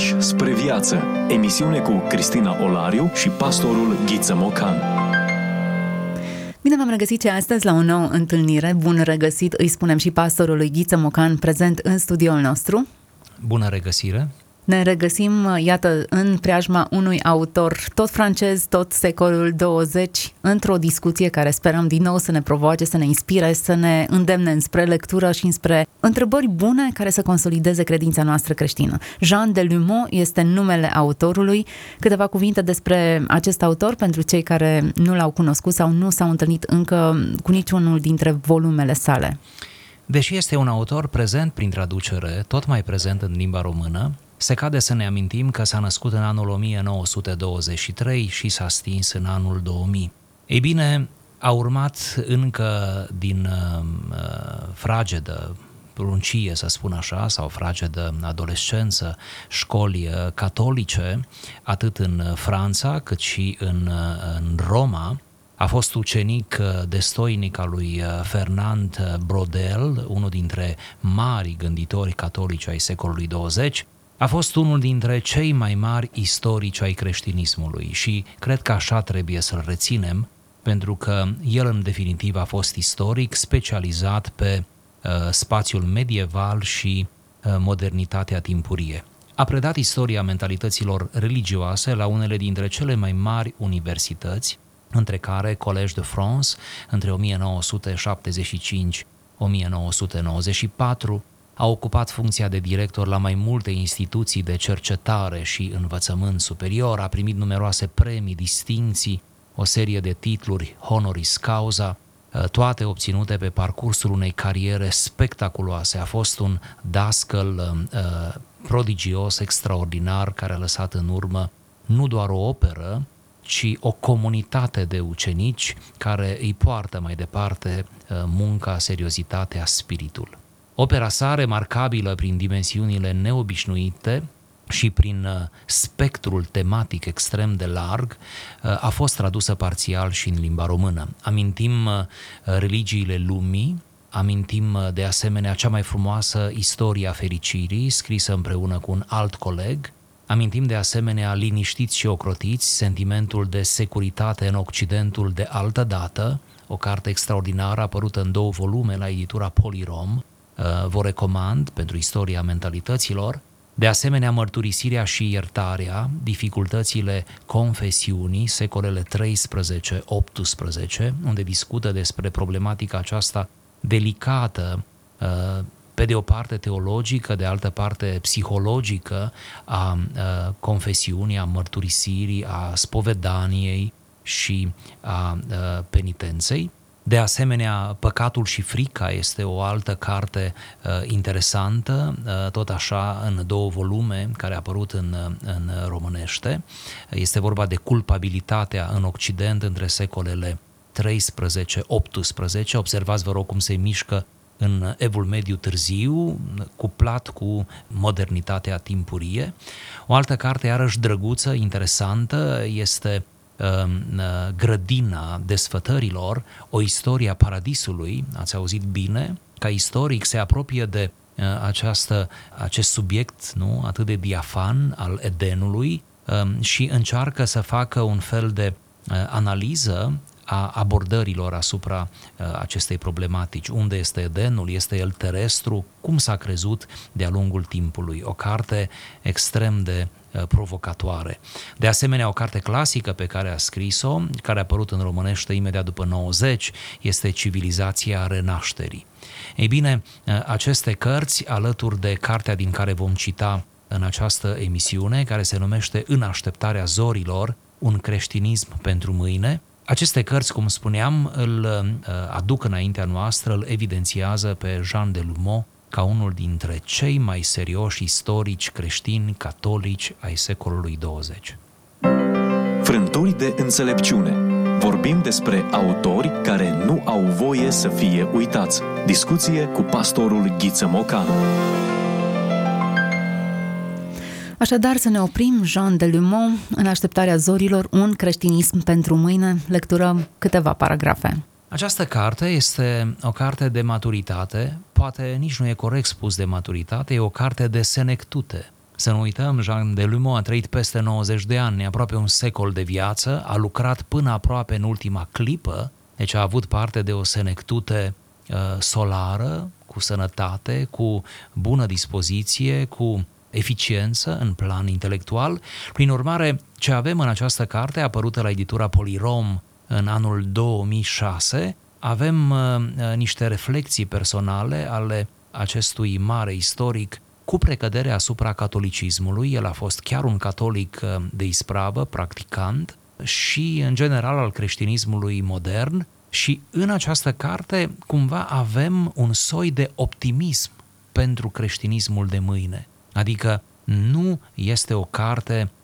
Pași spre viață. Emisiune cu Cristina Olariu și pastorul Ghiță Mocan. Bine v-am regăsit și astăzi la o nouă întâlnire. Bun regăsit, îi spunem și pastorului Ghiță Mocan prezent în studioul nostru. Bună regăsire! Ne regăsim, iată, în preajma unui autor tot francez, tot secolul 20, într-o discuție care sperăm din nou să ne provoace, să ne inspire, să ne îndemne spre lectură și spre întrebări bune care să consolideze credința noastră creștină. Jean de Lumont este numele autorului. Câteva cuvinte despre acest autor pentru cei care nu l-au cunoscut sau nu s-au întâlnit încă cu niciunul dintre volumele sale. Deși este un autor prezent prin traducere, tot mai prezent în limba română, se cade să ne amintim că s-a născut în anul 1923 și s-a stins în anul 2000. Ei bine, a urmat încă din uh, fragedă pruncie, să spun așa, sau fragedă adolescență, școli uh, catolice, atât în Franța cât și în, uh, în Roma, a fost ucenic uh, destoinic al lui Fernand Brodel, unul dintre mari gânditori catolici ai secolului 20, a fost unul dintre cei mai mari istorici ai creștinismului și cred că așa trebuie să-l reținem, pentru că el în definitiv a fost istoric specializat pe uh, spațiul medieval și uh, modernitatea timpurie. A predat istoria mentalităților religioase la unele dintre cele mai mari universități, între care Collège de France între 1975 1994, a ocupat funcția de director la mai multe instituții de cercetare și învățământ superior, a primit numeroase premii, distinții, o serie de titluri honoris causa, ă, toate obținute pe parcursul unei cariere spectaculoase. A fost un dascăl uh, prodigios, extraordinar, care a lăsat în urmă nu doar o operă, ci o comunitate de ucenici care îi poartă mai departe uh, munca, seriozitatea, spiritul. Opera sa, remarcabilă prin dimensiunile neobișnuite și prin uh, spectrul tematic extrem de larg, uh, a fost tradusă parțial și în limba română. Amintim uh, religiile lumii, amintim de asemenea cea mai frumoasă istoria fericirii, scrisă împreună cu un alt coleg, Amintim de asemenea Liniștiți și ocrotiți, sentimentul de securitate în Occidentul de altă dată, o carte extraordinară apărută în două volume la editura Polirom, Uh, vă recomand pentru istoria mentalităților, de asemenea mărturisirea și iertarea, dificultățile confesiunii, secolele 13-18, unde discută despre problematica aceasta delicată, uh, pe de o parte teologică, de altă parte psihologică a uh, confesiunii, a mărturisirii, a spovedaniei și a penitenței. De asemenea, Păcatul și frica este o altă carte uh, interesantă, uh, tot așa în două volume care a apărut în, uh, în românește. Este vorba de culpabilitatea în Occident între secolele 13-18. Observați, vă rog, cum se mișcă în evul mediu târziu, cuplat cu modernitatea timpurie. O altă carte, iarăși drăguță, interesantă, este Um, uh, grădina desfătărilor, o istorie a paradisului, ați auzit bine, ca istoric se apropie de uh, această, acest subiect nu, atât de diafan al Edenului um, și încearcă să facă un fel de uh, analiză a abordărilor asupra acestei problematici. Unde este Edenul? Este el terestru? Cum s-a crezut de-a lungul timpului? O carte extrem de Uh, provocatoare. De asemenea, o carte clasică pe care a scris-o, care a apărut în românește imediat după 90, este Civilizația Renașterii. Ei bine, uh, aceste cărți, alături de cartea din care vom cita în această emisiune, care se numește În așteptarea zorilor, un creștinism pentru mâine, aceste cărți, cum spuneam, îl uh, aduc înaintea noastră, îl evidențiază pe Jean de Lumont ca unul dintre cei mai serioși istorici creștini catolici ai secolului 20. Frânturi de înțelepciune. Vorbim despre autori care nu au voie să fie uitați. Discuție cu pastorul Ghiță Mocanu. Așadar, să ne oprim, Jean de Lumont, în așteptarea zorilor, un creștinism pentru mâine, lecturăm câteva paragrafe. Această carte este o carte de maturitate, poate nici nu e corect spus de maturitate, e o carte de senectute. Să nu uităm, Jean de Lumo a trăit peste 90 de ani, aproape un secol de viață, a lucrat până aproape în ultima clipă, deci a avut parte de o senectute uh, solară, cu sănătate, cu bună dispoziție, cu eficiență în plan intelectual. Prin urmare, ce avem în această carte, apărută la editura Polirom în anul 2006, avem uh, uh, niște reflexii personale ale acestui mare istoric cu precădere asupra catolicismului. El a fost chiar un catolic uh, de ispravă, practicant, și în general al creștinismului modern și în această carte cumva avem un soi de optimism pentru creștinismul de mâine. Adică nu este o carte uh,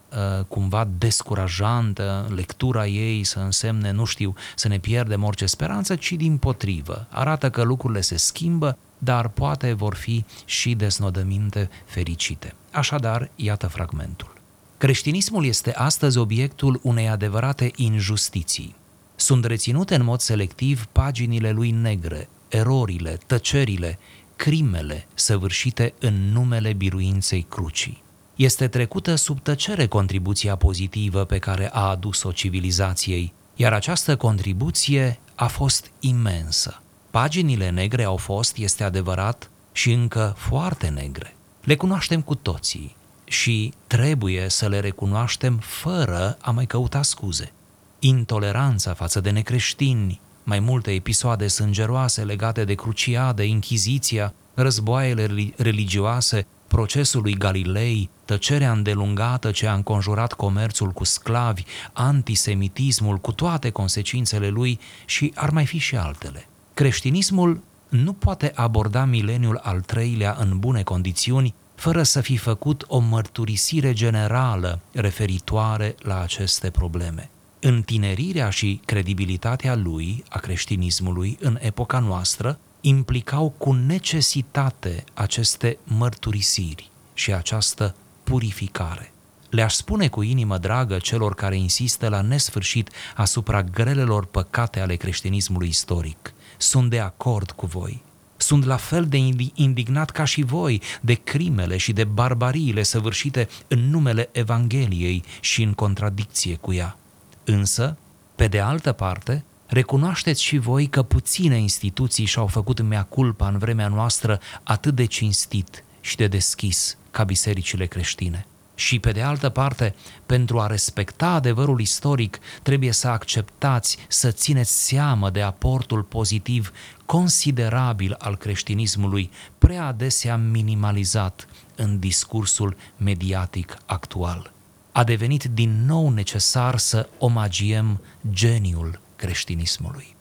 cumva descurajantă, lectura ei să însemne, nu știu, să ne pierdem orice speranță, ci din potrivă. Arată că lucrurile se schimbă, dar poate vor fi și desnodăminte fericite. Așadar, iată fragmentul. Creștinismul este astăzi obiectul unei adevărate injustiții. Sunt reținute în mod selectiv paginile lui negre, erorile, tăcerile, crimele săvârșite în numele biruinței crucii. Este trecută sub tăcere contribuția pozitivă pe care a adus-o civilizației, iar această contribuție a fost imensă. Paginile negre au fost, este adevărat, și încă foarte negre. Le cunoaștem cu toții și trebuie să le recunoaștem fără a mai căuta scuze. Intoleranța față de necreștini, mai multe episoade sângeroase legate de cruciade, inchiziția, războaiele religioase, procesul lui Galilei, tăcerea îndelungată ce a înconjurat comerțul cu sclavi, antisemitismul cu toate consecințele lui și ar mai fi și altele. Creștinismul nu poate aborda mileniul al treilea în bune condiții fără să fi făcut o mărturisire generală referitoare la aceste probleme întinerirea și credibilitatea lui, a creștinismului, în epoca noastră, implicau cu necesitate aceste mărturisiri și această purificare. Le-aș spune cu inimă dragă celor care insistă la nesfârșit asupra grelelor păcate ale creștinismului istoric. Sunt de acord cu voi. Sunt la fel de indignat ca și voi de crimele și de barbariile săvârșite în numele Evangheliei și în contradicție cu ea. Însă, pe de altă parte, recunoașteți și voi că puține instituții și-au făcut mea culpa în vremea noastră atât de cinstit și de deschis ca bisericile creștine. Și pe de altă parte, pentru a respecta adevărul istoric, trebuie să acceptați, să țineți seamă de aportul pozitiv considerabil al creștinismului, prea adesea minimalizat în discursul mediatic actual a devenit din nou necesar să omagiem geniul creștinismului.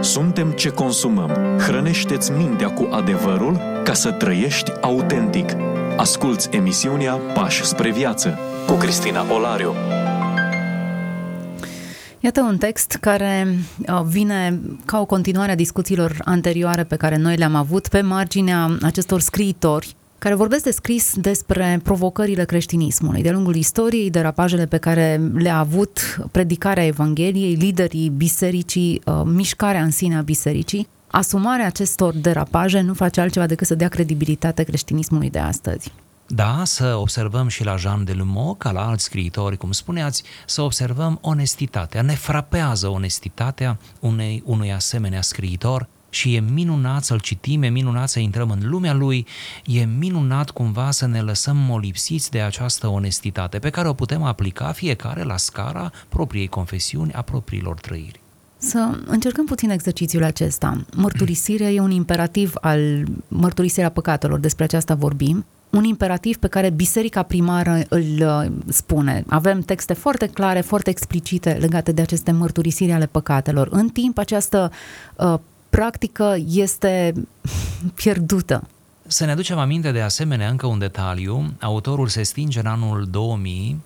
Suntem ce consumăm. Hrănește-ți mintea cu adevărul ca să trăiești autentic. Asculți emisiunea Pași spre viață cu Cristina Olariu. Iată un text care uh, vine ca o continuare a discuțiilor anterioare pe care noi le-am avut pe marginea acestor scriitori care vorbesc de scris despre provocările creștinismului, de lungul istoriei, derapajele pe care le-a avut predicarea Evangheliei, liderii bisericii, uh, mișcarea în sine a bisericii. Asumarea acestor derapaje nu face altceva decât să dea credibilitate creștinismului de astăzi. Da, să observăm și la Jean de Lumo, ca la alți scriitori, cum spuneați, să observăm onestitatea. Ne frapează onestitatea unei, unui asemenea scriitor și e minunat să-l citim, e minunat să intrăm în lumea lui, e minunat cumva să ne lăsăm molipsiți de această onestitate pe care o putem aplica fiecare la scara propriei confesiuni, a propriilor trăiri. Să încercăm puțin exercițiul acesta. Mărturisirea e un imperativ al mărturisirea păcatelor, despre aceasta vorbim, un imperativ pe care biserica primară îl uh, spune. Avem texte foarte clare, foarte explicite legate de aceste mărturisiri ale păcatelor. În timp, această uh, practică este pierdută. Să ne aducem aminte de asemenea încă un detaliu. Autorul se stinge în anul 2000,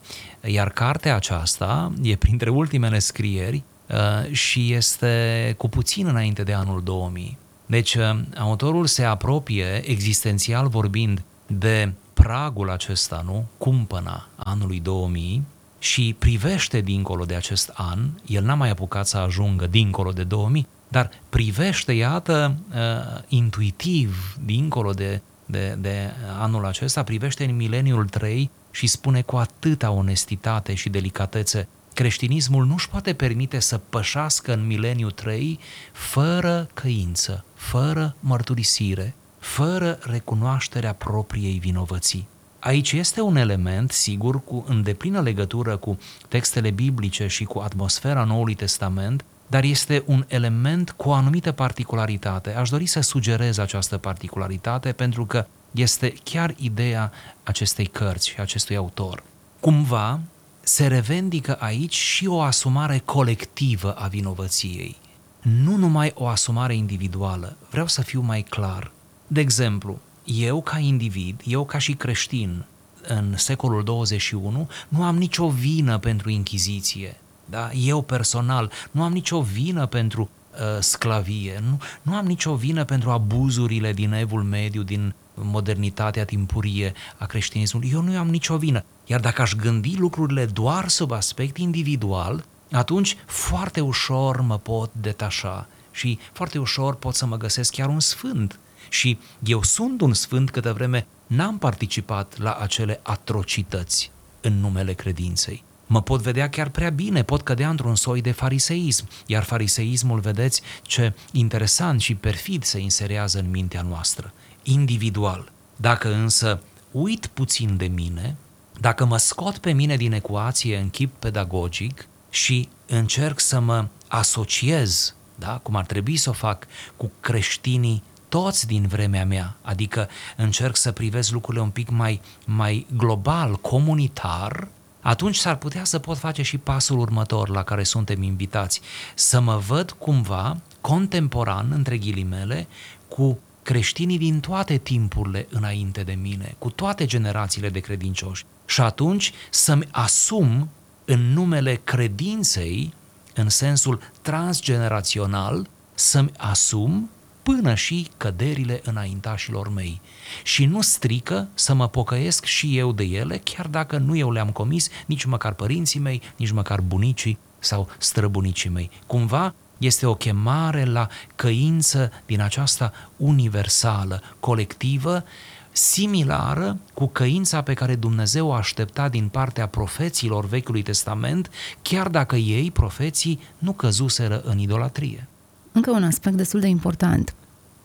iar cartea aceasta e printre ultimele scrieri uh, și este cu puțin înainte de anul 2000. Deci, uh, autorul se apropie, existențial vorbind, de pragul acesta, nu? Cumpăna anului 2000 și privește dincolo de acest an, el n-a mai apucat să ajungă dincolo de 2000, dar privește, iată, uh, intuitiv, dincolo de de, de anul acesta privește în mileniul 3 și spune cu atâta onestitate și delicatețe creștinismul nu își poate permite să pășească în mileniul 3 fără căință, fără mărturisire, fără recunoașterea propriei vinovății. Aici este un element, sigur, cu îndeplină legătură cu textele biblice și cu atmosfera Noului Testament, dar este un element cu o anumită particularitate. Aș dori să sugerez această particularitate pentru că este chiar ideea acestei cărți și acestui autor. Cumva se revendică aici și o asumare colectivă a vinovăției, nu numai o asumare individuală. Vreau să fiu mai clar. De exemplu, eu ca individ, eu ca și creștin în secolul 21, nu am nicio vină pentru Inchiziție. Da? Eu personal nu am nicio vină pentru uh, sclavie, nu, nu am nicio vină pentru abuzurile din evul mediu, din modernitatea timpurie a creștinismului. Eu nu am nicio vină. Iar dacă aș gândi lucrurile doar sub aspect individual, atunci foarte ușor mă pot detașa și foarte ușor pot să mă găsesc chiar un sfânt. Și eu sunt un sfânt câtă vreme n-am participat la acele atrocități în numele credinței. Mă pot vedea chiar prea bine, pot cădea într-un soi de fariseism, iar fariseismul, vedeți ce interesant și perfid se inserează în mintea noastră, individual. Dacă însă uit puțin de mine, dacă mă scot pe mine din ecuație în chip pedagogic și încerc să mă asociez, da, cum ar trebui să o fac, cu creștinii toți din vremea mea, adică încerc să privesc lucrurile un pic mai, mai global, comunitar, atunci s-ar putea să pot face și pasul următor la care suntem invitați, să mă văd cumva contemporan, între ghilimele, cu creștinii din toate timpurile înainte de mine, cu toate generațiile de credincioși. Și atunci să-mi asum în numele credinței, în sensul transgenerațional, să-mi asum până și căderile înaintașilor mei. Și nu strică să mă pocăiesc și eu de ele, chiar dacă nu eu le-am comis, nici măcar părinții mei, nici măcar bunicii sau străbunicii mei. Cumva este o chemare la căință din aceasta universală, colectivă, similară cu căința pe care Dumnezeu o aștepta din partea profeților Vechiului Testament, chiar dacă ei, profeții, nu căzuseră în idolatrie. Încă un aspect destul de important.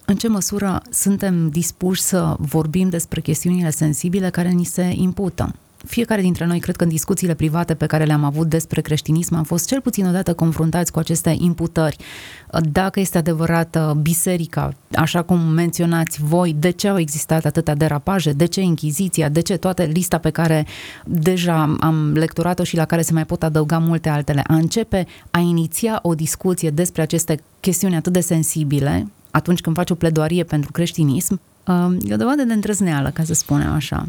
În ce măsură suntem dispuși să vorbim despre chestiunile sensibile care ni se impută? Fiecare dintre noi, cred că în discuțiile private pe care le-am avut despre creștinism, am fost cel puțin odată confruntați cu aceste imputări. Dacă este adevărată biserica, așa cum menționați voi, de ce au existat atâtea derapaje, de ce Inchiziția, de ce toată lista pe care deja am lecturat-o și la care se mai pot adăuga multe altele, a începe a iniția o discuție despre aceste chestiuni atât de sensibile, atunci când faci o pledoarie pentru creștinism, e o dovadă de îndrăzneală, ca să spunem așa.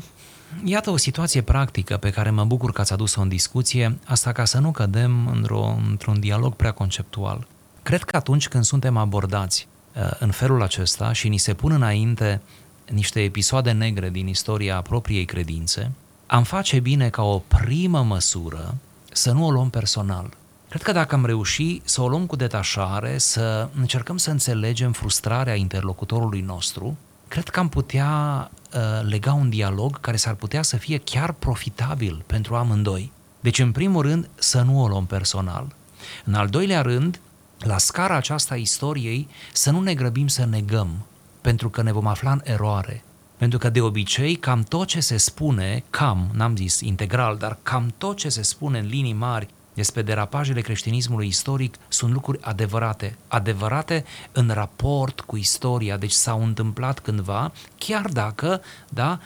Iată o situație practică pe care mă bucur că ați adus-o în discuție, asta ca să nu cădem într-o, într-un dialog prea conceptual. Cred că atunci când suntem abordați uh, în felul acesta și ni se pun înainte niște episoade negre din istoria propriei credințe, am face bine ca o primă măsură să nu o luăm personal. Cred că dacă am reușit să o luăm cu detașare, să încercăm să înțelegem frustrarea interlocutorului nostru, cred că am putea uh, lega un dialog care s-ar putea să fie chiar profitabil pentru amândoi. Deci, în primul rând, să nu o luăm personal. În al doilea rând, la scara aceasta a istoriei, să nu ne grăbim să negăm, pentru că ne vom afla în eroare. Pentru că de obicei cam tot ce se spune, cam, n-am zis integral, dar cam tot ce se spune în linii mari despre derapajele creștinismului istoric sunt lucruri adevărate, adevărate în raport cu istoria, deci s-au întâmplat cândva, chiar dacă, da,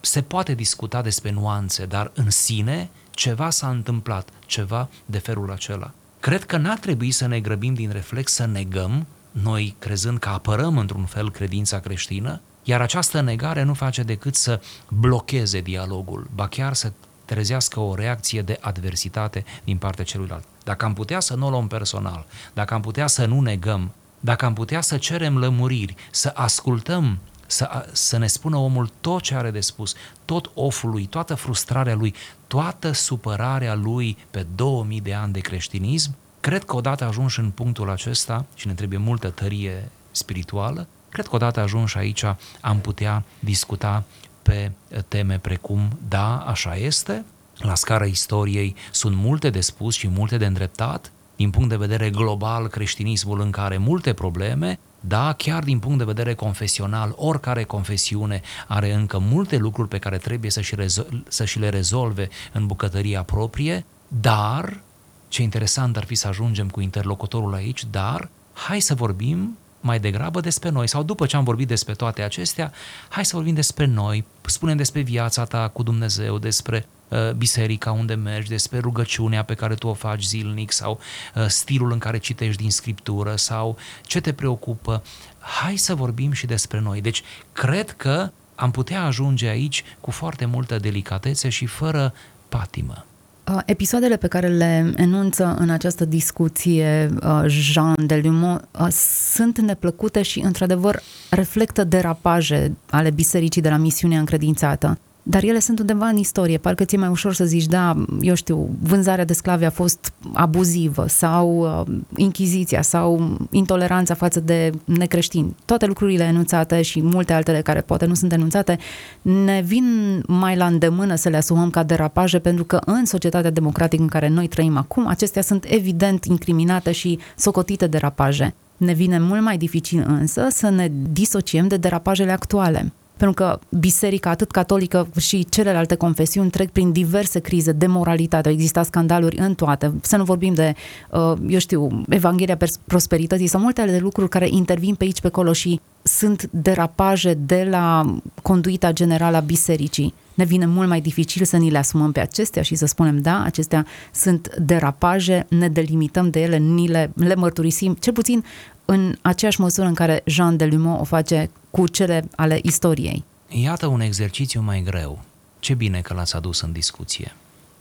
se poate discuta despre nuanțe, dar în sine ceva s-a întâmplat, ceva de felul acela. Cred că n-ar trebui să ne grăbim din reflex să negăm, noi crezând că apărăm într-un fel credința creștină, iar această negare nu face decât să blocheze dialogul, ba chiar să trezească o reacție de adversitate din partea celuilalt. Dacă am putea să nu o luăm personal, dacă am putea să nu negăm, dacă am putea să cerem lămuriri, să ascultăm, să, să ne spună omul tot ce are de spus, tot oful lui, toată frustrarea lui, toată supărarea lui pe 2000 de ani de creștinism, cred că odată ajunși în punctul acesta, și ne trebuie multă tărie spirituală, cred că odată ajuns aici am putea discuta pe teme precum da, așa este, la scară istoriei sunt multe de spus și multe de îndreptat, din punct de vedere global, creștinismul încă are multe probleme, da, chiar din punct de vedere confesional, oricare confesiune are încă multe lucruri pe care trebuie să și, rezol- să și le rezolve în bucătăria proprie, dar, ce interesant ar fi să ajungem cu interlocutorul aici, dar hai să vorbim mai degrabă despre noi sau după ce am vorbit despre toate acestea, hai să vorbim despre noi, spunem despre viața ta cu Dumnezeu, despre uh, biserica unde mergi, despre rugăciunea pe care tu o faci zilnic sau uh, stilul în care citești din scriptură sau ce te preocupă. Hai să vorbim și despre noi. Deci, cred că am putea ajunge aici cu foarte multă delicatețe și fără patimă. Uh, episoadele pe care le enunță în această discuție uh, Jean Delumeau uh, sunt neplăcute și, într-adevăr, reflectă derapaje ale bisericii de la misiunea încredințată dar ele sunt undeva în istorie. Parcă ți-e mai ușor să zici, da, eu știu, vânzarea de sclavi a fost abuzivă sau uh, inchiziția sau intoleranța față de necreștini. Toate lucrurile enunțate și multe altele care poate nu sunt enunțate ne vin mai la îndemână să le asumăm ca derapaje pentru că în societatea democratică în care noi trăim acum, acestea sunt evident incriminate și socotite derapaje. Ne vine mult mai dificil însă să ne disociem de derapajele actuale pentru că biserica, atât catolică și celelalte confesiuni, trec prin diverse crize de moralitate. Au existat scandaluri în toate. Să nu vorbim de, uh, eu știu, Evanghelia Prosperității sau multe alte lucruri care intervin pe aici, pe acolo și sunt derapaje de la conduita generală a bisericii. Ne vine mult mai dificil să ni le asumăm pe acestea și să spunem, da, acestea sunt derapaje, ne delimităm de ele, ni le, le mărturisim, cel puțin în aceeași măsură în care Jean de Lumont o face cu cele ale istoriei. Iată un exercițiu mai greu. Ce bine că l-ați adus în discuție.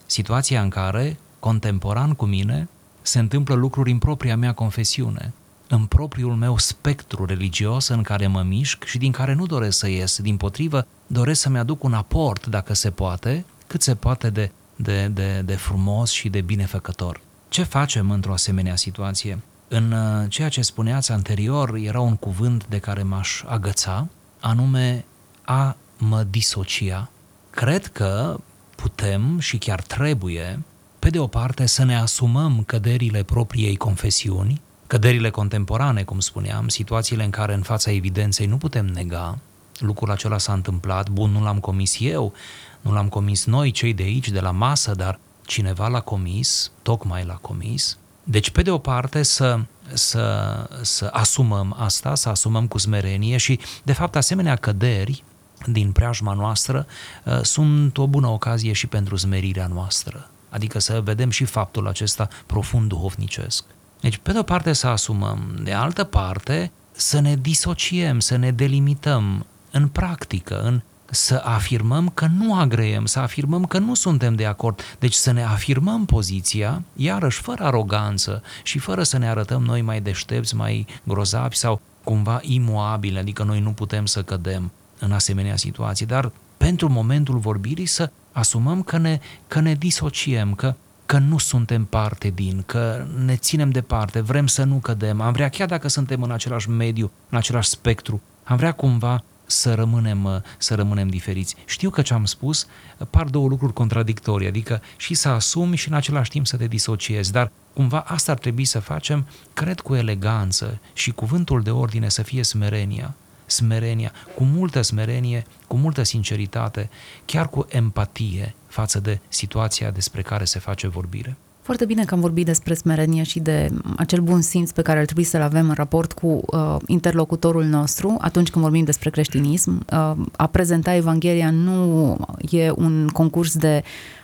Situația în care, contemporan cu mine, se întâmplă lucruri în propria mea confesiune, în propriul meu spectru religios în care mă mișc și din care nu doresc să ies, din potrivă, doresc să-mi aduc un aport, dacă se poate, cât se poate de, de, de, de frumos și de binefăcător. Ce facem într-o asemenea situație? În uh, ceea ce spuneați anterior era un cuvânt de care m-aș agăța, anume a mă disocia. Cred că putem și chiar trebuie, pe de o parte, să ne asumăm căderile propriei confesiuni, căderile contemporane, cum spuneam, situațiile în care în fața evidenței nu putem nega, lucrul acela s-a întâmplat, bun, nu l-am comis eu, nu l-am comis noi, cei de aici, de la masă, dar cineva l-a comis, tocmai l-a comis, deci, pe de o parte, să, să, să asumăm asta, să asumăm cu smerenie și, de fapt, asemenea căderi din preajma noastră uh, sunt o bună ocazie și pentru smerirea noastră. Adică să vedem și faptul acesta profund duhovnicesc. Deci, pe de o parte să asumăm, de altă parte să ne disociem, să ne delimităm în practică, în să afirmăm că nu agreem, să afirmăm că nu suntem de acord. Deci să ne afirmăm poziția, iarăși fără aroganță și fără să ne arătăm noi mai deștepți, mai grozavi sau cumva imuabili, adică noi nu putem să cădem în asemenea situații, dar pentru momentul vorbirii să asumăm că ne, că ne disociem, că, că nu suntem parte din, că ne ținem departe, vrem să nu cădem, am vrea, chiar dacă suntem în același mediu, în același spectru, am vrea cumva să rămânem, uh, să rămânem diferiți. Știu că ce am spus uh, par două lucruri contradictorii, adică și să asumi și în același timp să te disociezi, dar cumva asta ar trebui să facem, cred cu eleganță și cuvântul de ordine să fie smerenia, smerenia, cu multă smerenie, cu multă sinceritate, chiar cu empatie față de situația despre care se face vorbire. Foarte bine că am vorbit despre smerenie și de acel bun simț pe care ar trebui să-l avem în raport cu uh, interlocutorul nostru atunci când vorbim despre creștinism. Uh, a prezenta Evanghelia nu e un concurs de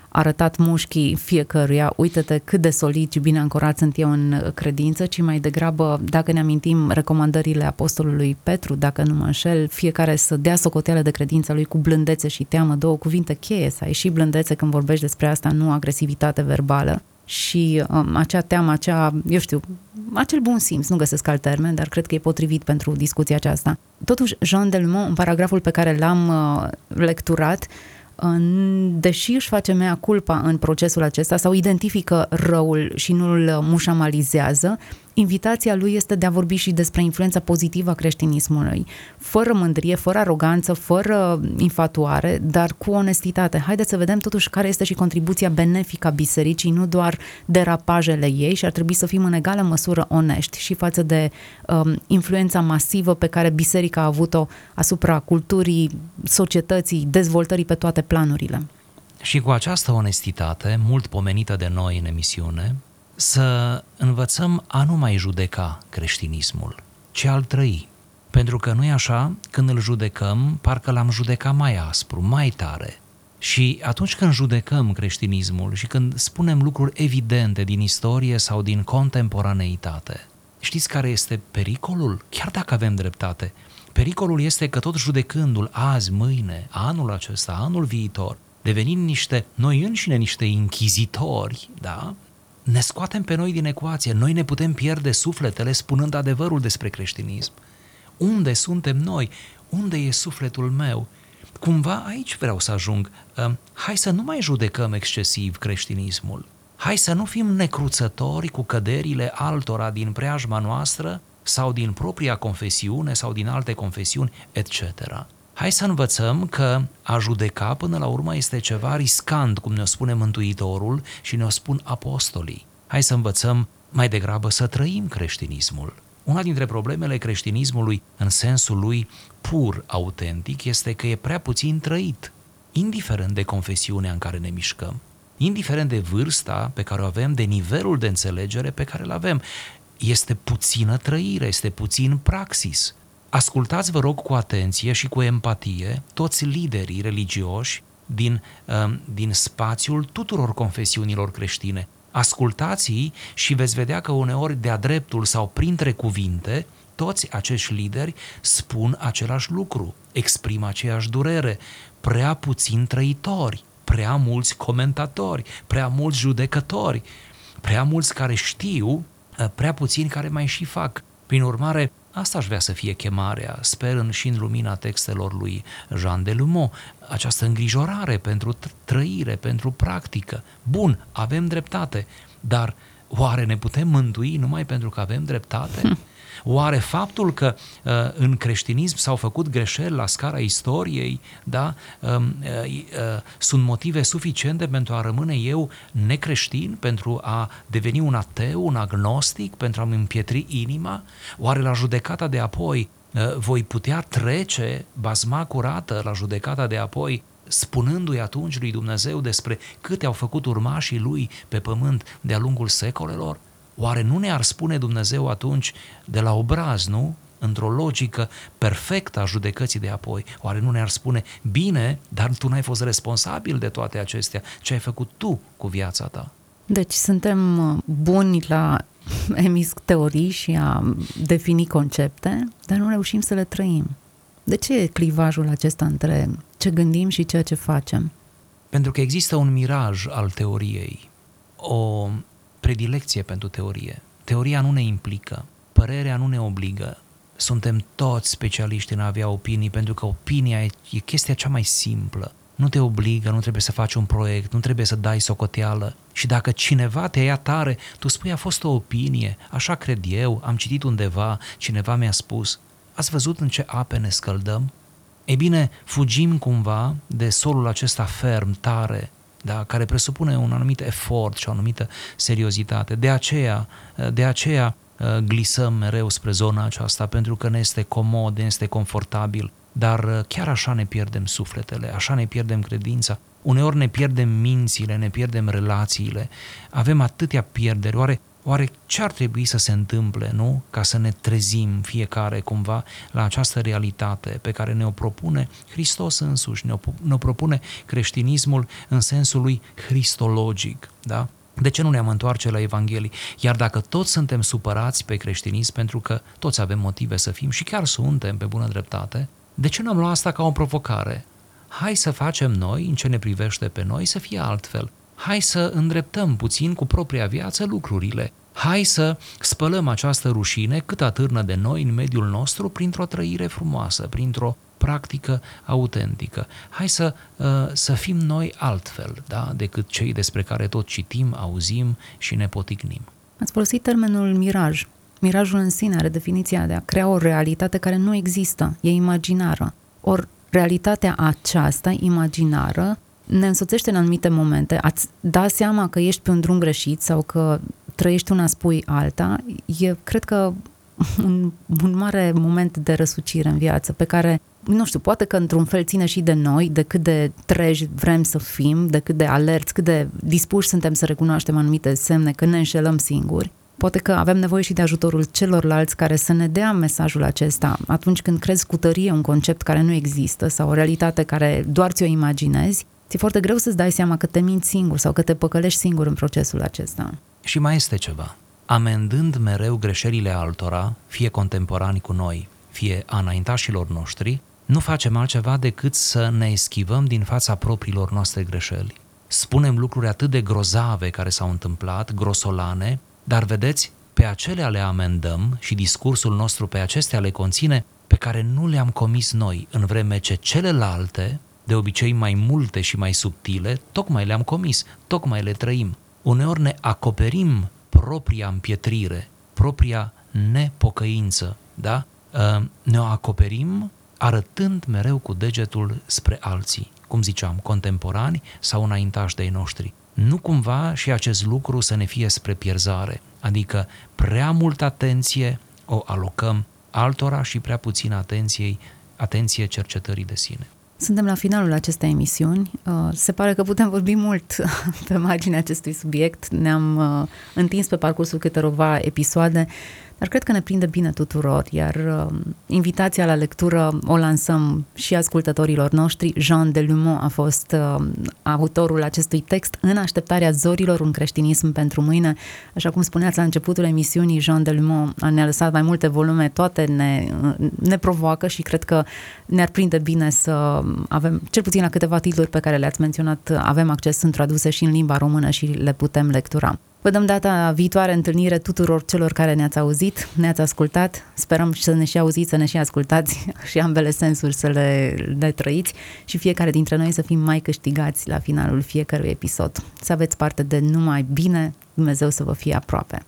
arătat mușchii fiecăruia, uite-te cât de solid și bine ancorat sunt eu în credință, ci mai degrabă, dacă ne amintim recomandările apostolului Petru, dacă nu mă înșel, fiecare să dea socoteală de credința lui cu blândețe și teamă, două cuvinte cheie, să ai și blândețe când vorbești despre asta, nu agresivitate verbală și um, acea teamă, acea, eu știu, acel bun simț, nu găsesc alt termen, dar cred că e potrivit pentru discuția aceasta. Totuși, Jean Delmont, în paragraful pe care l-am uh, lecturat, deși își face mea culpa în procesul acesta sau identifică răul și nu îl mușamalizează, invitația lui este de a vorbi și despre influența pozitivă a creștinismului, fără mândrie, fără aroganță, fără infatuare, dar cu onestitate. Haideți să vedem totuși care este și contribuția benefică a bisericii, nu doar derapajele ei și ar trebui să fim în egală măsură onești și față de um, influența masivă pe care biserica a avut-o asupra culturii, societății, dezvoltării pe toate planurile. Și cu această onestitate, mult pomenită de noi în emisiune, să învățăm a nu mai judeca creștinismul, ci al trăi. Pentru că nu e așa, când îl judecăm, parcă l-am judecat mai aspru, mai tare. Și atunci când judecăm creștinismul și când spunem lucruri evidente din istorie sau din contemporaneitate, știți care este pericolul? Chiar dacă avem dreptate, pericolul este că tot judecându-l azi, mâine, anul acesta, anul viitor, devenind niște, noi înșine niște inchizitori, da? Ne scoatem pe noi din ecuație. Noi ne putem pierde sufletele spunând adevărul despre creștinism. Unde suntem noi? Unde e sufletul meu? Cumva aici vreau să ajung. Hai să nu mai judecăm excesiv creștinismul. Hai să nu fim necruțători cu căderile altora din preajma noastră sau din propria confesiune sau din alte confesiuni, etc. Hai să învățăm că a judeca până la urmă este ceva riscant, cum ne-o spune Mântuitorul și ne-o spun apostolii. Hai să învățăm mai degrabă să trăim creștinismul. Una dintre problemele creștinismului în sensul lui pur autentic este că e prea puțin trăit, indiferent de confesiunea în care ne mișcăm, indiferent de vârsta pe care o avem, de nivelul de înțelegere pe care îl avem. Este puțină trăire, este puțin praxis. Ascultați, vă rog, cu atenție și cu empatie toți liderii religioși din, um, din spațiul tuturor confesiunilor creștine. Ascultați-i și veți vedea că uneori de-a dreptul sau printre cuvinte, toți acești lideri spun același lucru, exprimă aceeași durere, prea puțin trăitori, prea mulți comentatori, prea mulți judecători, prea mulți care știu, uh, prea puțini care mai și fac. Prin urmare, Asta aș vrea să fie chemarea, sper în, și în lumina textelor lui Jean de Lumo, această îngrijorare pentru trăire, pentru practică. Bun, avem dreptate, dar oare ne putem mântui numai pentru că avem dreptate? Hm. Oare faptul că uh, în creștinism s-au făcut greșeli la scara istoriei, da, um, uh, uh, sunt motive suficiente pentru a rămâne eu necreștin, pentru a deveni un ateu, un agnostic, pentru a-mi împietri inima? Oare la judecata de apoi uh, voi putea trece bazma curată la judecata de apoi spunându-i atunci lui Dumnezeu despre câte au făcut urmașii lui pe pământ de-a lungul secolelor? Oare nu ne-ar spune Dumnezeu atunci de la obraz, nu? Într-o logică perfectă a judecății de apoi. Oare nu ne-ar spune, bine, dar tu n-ai fost responsabil de toate acestea, ce ai făcut tu cu viața ta? Deci suntem uh, buni la emis teorii și a defini concepte, dar nu reușim să le trăim. De ce e clivajul acesta între ce gândim și ceea ce facem? Pentru că există un miraj al teoriei, o predilecție pentru teorie. Teoria nu ne implică, părerea nu ne obligă. Suntem toți specialiști în a avea opinii, pentru că opinia e, e chestia cea mai simplă. Nu te obligă, nu trebuie să faci un proiect, nu trebuie să dai socoteală. Și dacă cineva te ia tare, tu spui a fost o opinie, așa cred eu, am citit undeva, cineva mi-a spus. Ați văzut în ce ape ne scăldăm? Ei bine, fugim cumva de solul acesta ferm, tare, da? care presupune un anumit efort și o anumită seriozitate. De aceea, de aceea uh, glisăm mereu spre zona aceasta, pentru că ne este comod, ne este confortabil, dar uh, chiar așa ne pierdem sufletele, așa ne pierdem credința, uneori ne pierdem mințile, ne pierdem relațiile, avem atâtea pierderi, oare Oare ce ar trebui să se întâmple, nu? Ca să ne trezim fiecare cumva la această realitate pe care ne-o propune Hristos însuși, ne-o, ne propune creștinismul în sensul lui cristologic, da? De ce nu ne-am întoarce la Evanghelii? Iar dacă toți suntem supărați pe creștinism, pentru că toți avem motive să fim și chiar suntem pe bună dreptate, de ce nu am luat asta ca o provocare? Hai să facem noi, în ce ne privește pe noi, să fie altfel hai să îndreptăm puțin cu propria viață lucrurile. Hai să spălăm această rușine cât atârnă de noi în mediul nostru printr-o trăire frumoasă, printr-o practică autentică. Hai să, uh, să fim noi altfel da? decât cei despre care tot citim, auzim și ne poticnim. Ați folosit termenul miraj. Mirajul în sine are definiția de a crea o realitate care nu există, e imaginară. Ori realitatea aceasta, imaginară, ne însoțește în anumite momente. Ați da seama că ești pe un drum greșit sau că trăiești una, spui alta, e, cred că, un, un mare moment de răsucire în viață pe care, nu știu, poate că într-un fel ține și de noi, de cât de treji vrem să fim, de cât de alerți, cât de dispuși suntem să recunoaștem anumite semne, că ne înșelăm singuri. Poate că avem nevoie și de ajutorul celorlalți care să ne dea mesajul acesta atunci când crezi cu tărie un concept care nu există sau o realitate care doar ți-o imaginezi, ți-e foarte greu să-ți dai seama că te minți singur sau că te păcălești singur în procesul acesta. Și mai este ceva. Amendând mereu greșelile altora, fie contemporani cu noi, fie a înaintașilor noștri, nu facem altceva decât să ne eschivăm din fața propriilor noastre greșeli. Spunem lucruri atât de grozave care s-au întâmplat, grosolane, dar vedeți, pe acele le amendăm și discursul nostru pe acestea le conține pe care nu le-am comis noi, în vreme ce celelalte, de obicei mai multe și mai subtile, tocmai le-am comis, tocmai le trăim. Uneori ne acoperim propria împietrire, propria nepocăință, da? Ă, ne o acoperim arătând mereu cu degetul spre alții, cum ziceam, contemporani sau înaintași de noștri nu cumva și acest lucru să ne fie spre pierzare, adică prea multă atenție o alocăm altora și prea puțină atenție, atenție cercetării de sine. Suntem la finalul acestei emisiuni. Uh, se pare că putem vorbi mult pe marginea acestui subiect. Ne-am uh, întins pe parcursul câteva episoade dar cred că ne prinde bine tuturor, iar uh, invitația la lectură o lansăm și ascultătorilor noștri. Jean de Lumont a fost uh, autorul acestui text în așteptarea zorilor, un creștinism pentru mâine. Așa cum spuneați la începutul emisiunii, Jean de Lumont ne-a lăsat mai multe volume, toate ne, ne provoacă și cred că ne-ar prinde bine să avem, cel puțin la câteva titluri pe care le-ați menționat, avem acces, sunt traduse și în limba română și le putem lectura. Vă dăm data viitoare întâlnire tuturor celor care ne-ați auzit, ne-ați ascultat. Sperăm să ne și auziți, să ne și ascultați și ambele sensuri să le, le trăiți și fiecare dintre noi să fim mai câștigați la finalul fiecărui episod. Să aveți parte de numai bine, Dumnezeu să vă fie aproape.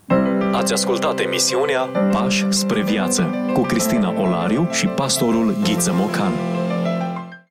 Ați ascultat emisiunea Pași spre viață cu Cristina Olariu și pastorul Ghiță Mocan.